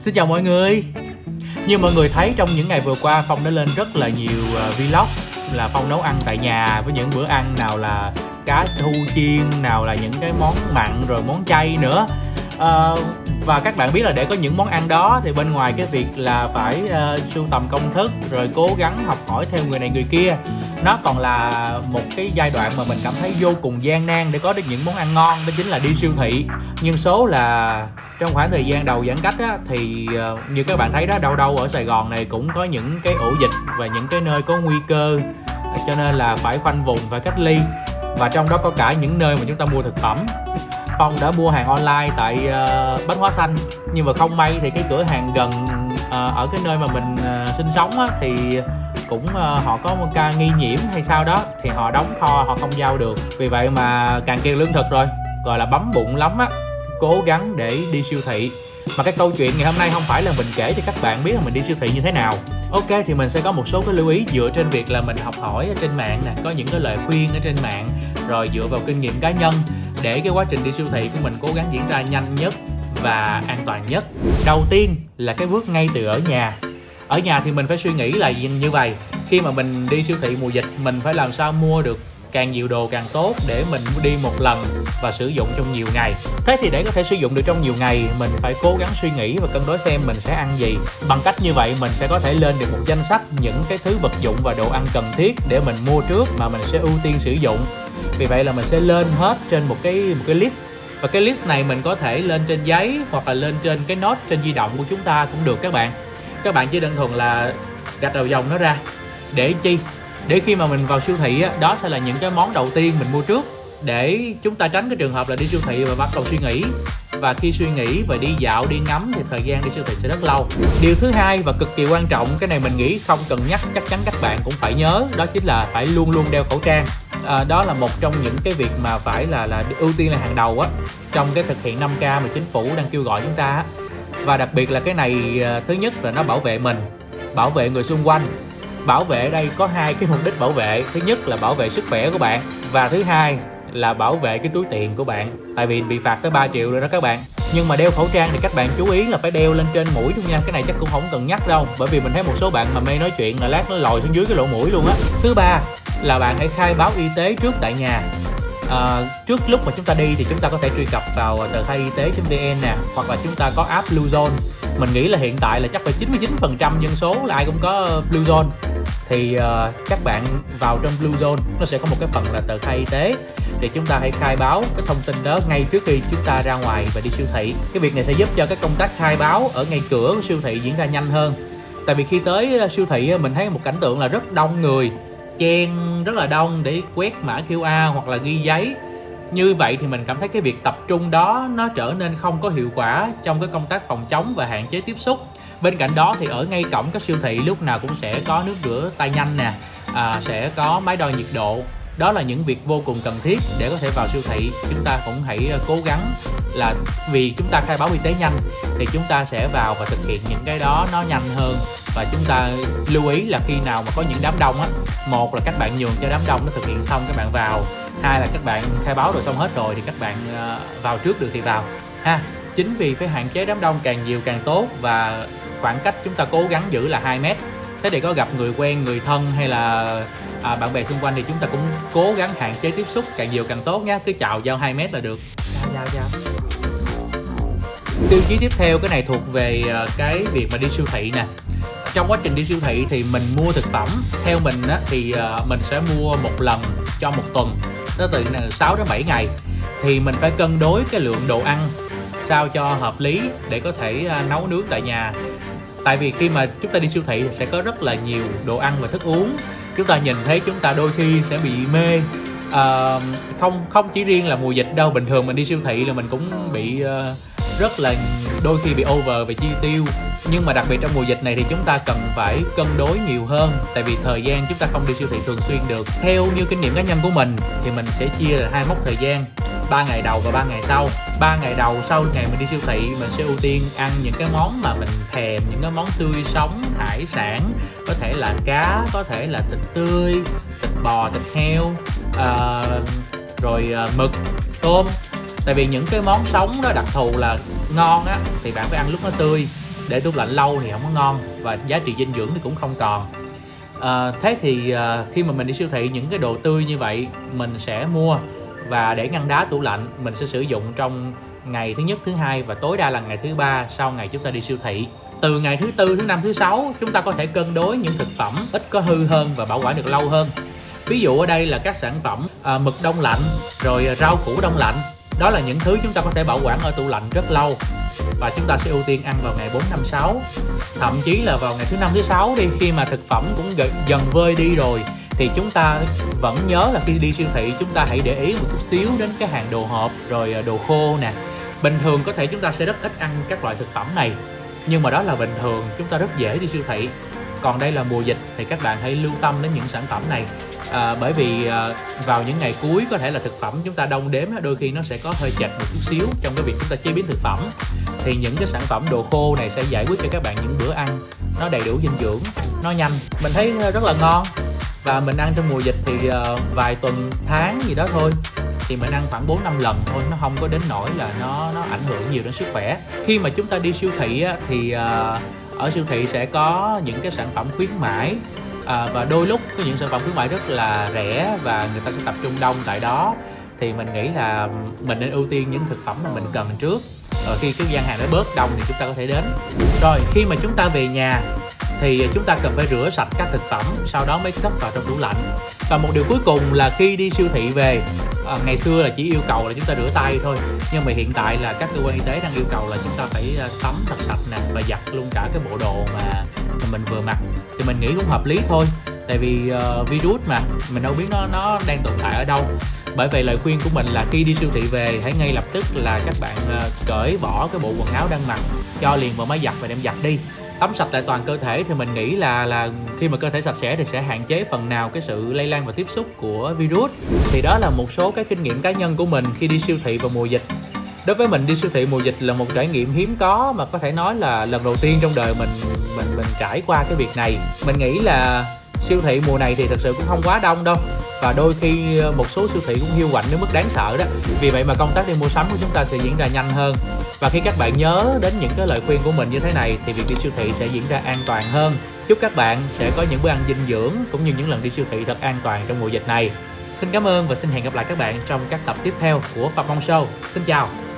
Xin chào mọi người. Như mọi người thấy trong những ngày vừa qua Phong đã lên rất là nhiều ờ, vlog Là Phong nấu ăn tại nhà với những bữa ăn nào là cá thu chiên Nào là những cái món mặn rồi món chay nữa. À, và các bạn biết là để có những món ăn đó thì bên ngoài cái việc là phải uh, sưu tầm công thức rồi cố gắng học hỏi theo người này người kia. Nó còn là một cái giai đoạn mà mình cảm thấy vô cùng gian nan để có được những món ăn ngon đó chính là đi siêu thị. Nhưng số là trong khoảng thời gian đầu giãn cách á, thì uh, như các bạn thấy đó đâu đâu ở Sài Gòn này cũng có những cái ổ dịch và những cái nơi có nguy cơ cho nên là phải khoanh vùng và cách ly. Và trong đó có cả những nơi mà chúng ta mua thực phẩm. Phong đã mua hàng online tại uh, Bách Hóa Xanh. Nhưng mà không may thì cái cửa hàng gần uh, ở cái nơi mà mình uh, sinh sống á, thì cũng uh, họ có một ca nghi nhiễm hay sao đó thì họ đóng kho họ không giao được. Vì vậy mà càng kiệt lương thực rồi gọi là bấm bụng lắm á cố gắng để đi siêu thị. Mà cái câu chuyện ngày hôm nay không phải là mình kể cho các bạn biết là mình đi siêu thị như thế nào. Ok, thì mình sẽ có một số cái lưu ý dựa trên việc là mình học hỏi ở trên mạng nè, có những cái lời khuyên ở trên mạng, rồi dựa vào kinh nghiệm cá nhân để cái quá trình đi siêu thị của mình cố gắng diễn ra nhanh nhất và an toàn nhất. Đầu tiên là cái bước ngay từ ở nhà. Ở nhà thì mình phải suy nghĩ là như vậy, khi mà mình đi siêu thị mùa dịch mình phải làm sao mua được càng nhiều đồ càng tốt để mình đi một lần và sử dụng trong nhiều ngày. Thế thì để có thể sử dụng được trong nhiều ngày, mình phải cố gắng suy nghĩ và cân đối xem mình sẽ ăn gì. Bằng cách như vậy, mình sẽ có thể lên được một danh sách những cái thứ vật dụng và đồ ăn cần thiết để mình mua trước mà mình sẽ ưu tiên sử dụng. Vì vậy là mình sẽ lên hết trên một cái một cái list. Và cái list này mình có thể lên trên giấy hoặc là lên trên cái note trên di động của chúng ta cũng được các bạn. Các bạn chỉ đơn thuần là gạch đầu dòng nó ra. Để chi? Để khi mà mình vào siêu thị á, đó sẽ là những cái món đầu tiên mình mua trước để chúng ta tránh cái trường hợp là đi siêu thị và bắt đầu suy nghĩ. Và khi suy nghĩ và đi dạo đi ngắm thì thời gian đi siêu thị sẽ rất lâu. Điều thứ hai và cực kỳ quan trọng cái này mình nghĩ không cần nhắc chắc chắn các bạn cũng phải nhớ đó chính là phải luôn luôn đeo khẩu trang. À, đó là một trong những cái việc mà phải là là ưu tiên là hàng đầu á trong cái thực hiện 5k mà chính phủ đang kêu gọi chúng ta á. Và đặc biệt là cái này à, thứ nhất là nó bảo vệ mình bảo vệ người xung quanh bảo vệ ở đây có hai cái mục đích bảo vệ. Thứ nhất là bảo vệ sức khỏe của bạn và thứ hai là bảo vệ cái túi tiền của bạn. Tại vì bị phạt tới 3 triệu rồi đó các bạn. Nhưng mà đeo khẩu trang thì các bạn chú ý là phải đeo lên trên mũi thôi nha. Cái này chắc cũng không cần nhắc đâu bởi vì mình thấy một số bạn mà mê nói chuyện là lát nó lòi xuống dưới cái lỗ mũi luôn á. Thứ ba là bạn hãy khai báo y tế trước tại nhà. À, trước lúc mà chúng ta đi thì chúng ta có thể truy cập vào tờ khai y tế.vn nè hoặc là chúng ta có app Bluezone mình nghĩ là hiện tại là chắc phải 99% dân số là ai cũng có blue zone. Thì uh, các bạn vào trong blue zone nó sẽ có một cái phần là tờ khai y tế để chúng ta hãy khai báo cái thông tin đó ngay trước khi chúng ta ra ngoài và đi siêu thị. Cái việc này sẽ giúp cho cái công tác khai báo ở ngay cửa của siêu thị diễn ra nhanh hơn. Tại vì khi tới ờ, siêu thị mình thấy một cảnh tượng là rất đông người chen rất là đông để quét mã QR hoặc là ghi giấy như vậy thì mình cảm thấy cái việc tập trung đó nó trở nên không có hiệu quả trong cái công tác phòng chống và hạn chế tiếp xúc. Bên cạnh đó thì ở ngay cổng các siêu thị lúc nào cũng sẽ có nước rửa tay nhanh nè à, sẽ có máy đo nhiệt độ. Đó là những việc vô cùng cần thiết để có thể vào siêu thị. Chúng ta cũng hãy à, cố gắng là vì chúng ta khai báo y tế nhanh thì chúng ta sẽ vào và thực hiện những cái đó nó nhanh hơn. Và chúng ta lưu ý là khi nào mà có những đám đông á một là các bạn nhường cho đám đông nó thực hiện xong các bạn vào hai là các bạn khai báo rồi xong hết rồi thì các bạn ờ, vào trước được thì vào. Ha chính vì phải hạn chế đám đông càng nhiều càng tốt và khoảng cách chúng ta cố gắng giữ là 2 mét. Thế thì có gặp người quen người thân hay là à, bạn bè xung quanh thì chúng ta cũng cố gắng hạn chế tiếp xúc càng nhiều càng tốt nhé cứ chào giao 2 mét là được. Giao giao tiêu chí tiếp theo cái này thuộc về à, cái việc mà đi siêu thị nè. Trong quá trình đi siêu thị thì mình mua thực phẩm. Theo mình á, thì à, mình sẽ mua một lần cho một tuần nó từ ờ, 6 đến 7 ngày thì mình phải cân đối cái lượng đồ ăn sao cho hợp lý để có thể ờ, nấu nướng tại nhà. Tại vì khi mà chúng ta đi siêu thị sẽ có rất là nhiều đồ ăn và thức uống. Chúng ta nhìn thấy chúng ta đôi khi sẽ bị mê à, không không chỉ riêng là mùa dịch đâu bình thường mình đi siêu thị là mình cũng bị uh, rất là đôi khi bị over về chi tiêu. Nhưng mà đặc biệt trong mùa dịch này thì chúng ta cần phải cân đối nhiều hơn tại vì thời gian chúng ta không đi siêu thị thường xuyên được. Theo như kinh nghiệm cá nhân của mình thì mình sẽ chia là hai mốc thời gian 3 ngày đầu và 3 ngày sau. 3 ngày đầu sau ngày mình đi siêu thị mình sẽ ưu tiên ăn những cái món mà mình thèm những cái món tươi sống hải sản. Có thể là cá có thể là thịt tươi thịt bò thịt heo uh, rồi uh, mực tôm tại vì những cái món sống đó đặc thù là ngon á thì bạn phải ăn lúc nó tươi. Để tủ lạnh lâu thì không có ngon và giá trị dinh dưỡng thì cũng không còn. À, thế thì à, khi mà mình đi siêu thị những cái đồ tươi như vậy mình sẽ mua và để ngăn đá tủ lạnh mình sẽ sử dụng trong ngày thứ nhất thứ hai và tối đa là ngày thứ ba sau ngày chúng ta đi siêu thị. Từ ngày thứ tư thứ năm thứ sáu chúng ta có thể cân đối những thực phẩm ít có hư hơn và bảo quản được lâu hơn. Ví dụ ở đây là các sản phẩm à, mực đông lạnh rồi rau củ đông lạnh đó là những thứ chúng ta có thể bảo quản ở tủ lạnh rất lâu. Và chúng ta sẽ ưu tiên ăn vào ngày 4, 5, 6 thậm chí là vào ngày thứ năm thứ sáu đi khi mà thực phẩm cũng dần vơi đi rồi thì chúng ta vẫn nhớ là khi đi siêu thị chúng ta hãy để ý một chút xíu đến cái hàng đồ hộp rồi à, đồ khô nè. Bình thường có thể chúng ta sẽ rất ít ăn các loại thực phẩm này nhưng mà đó là bình thường chúng ta rất dễ đi siêu thị. Còn đây là mùa dịch thì các bạn hãy lưu tâm đến những sản phẩm này à, bởi vì à, vào những ngày cuối có thể là thực phẩm chúng ta đông đếm đôi khi nó sẽ có hơi chệch một chút xíu trong cái việc chúng ta chế biến thực phẩm. Thì những cái sản phẩm đồ khô này sẽ giải quyết cho các bạn những bữa ăn nó đầy đủ dinh dưỡng nó nhanh. Mình thấy rất là ngon. Và mình ăn trong mùa dịch thì uh, vài tuần tháng gì đó thôi thì mình ăn khoảng 4 năm lần thôi nó không có đến nỗi là nó nó ảnh hưởng nhiều đến sức khỏe. Khi mà chúng ta đi siêu thị á, thì uh, ở siêu thị sẽ có những cái sản phẩm khuyến mãi à, và đôi lúc có những sản phẩm khuyến mại rất là rẻ và người ta sẽ tập trung đông tại đó thì mình nghĩ là mình nên ưu tiên những thực phẩm mà mình cần trước. Rồi khi cái gian hàng nó bớt đông thì chúng ta có thể đến. Rồi khi mà chúng ta về nhà thì chúng ta cần phải rửa sạch các thực phẩm sau đó mới cất vào trong tủ lạnh. Và một điều cuối cùng là khi đi siêu thị về à, ngày xưa là chỉ yêu cầu là chúng ta rửa tay thôi nhưng mà hiện tại là các cơ quan y tế đang yêu cầu là chúng ta phải à, tắm thật sạch nè và giặt luôn cả cái bộ đồ mà mình vừa mặc thì mình nghĩ cũng hợp lý thôi. Tại vì uh, virus mà mình đâu biết nó nó đang tồn tại ở đâu. Bởi vậy lời khuyên của mình là khi đi siêu thị về hãy ngay lập tức là các bạn uh, cởi bỏ cái bộ quần áo đang mặc cho liền vào máy giặt và đem giặt đi. Tắm sạch lại toàn cơ thể thì mình nghĩ là là khi mà cơ thể sạch sẽ thì sẽ hạn chế phần nào cái sự lây lan và tiếp xúc của virus. Thì đó là một số cái kinh nghiệm cá nhân của mình khi đi siêu thị vào mùa dịch. Đối với mình đi siêu thị mùa dịch là một trải nghiệm hiếm có mà có thể nói là lần đầu tiên trong đời mình mình trải qua cái việc này. Mình nghĩ là siêu thị mùa này thì thật sự cũng không quá đông đâu. Và đôi khi ờ, một số siêu thị cũng hiu quạnh đến mức đáng sợ đó. Vì vậy mà công tác đi mua sắm của chúng ta sẽ diễn ra nhanh hơn. Và khi các bạn nhớ đến những cái lời khuyên của mình như thế này, thì việc đi siêu thị sẽ diễn ra an toàn hơn. Chúc các bạn sẽ có những bữa ăn dinh dưỡng, cũng như những lần đi siêu thị thật an toàn trong mùa dịch này. Xin cảm ơn và xin hẹn gặp lại các bạn trong các tập tiếp theo của Phạm Phong Show. Xin chào!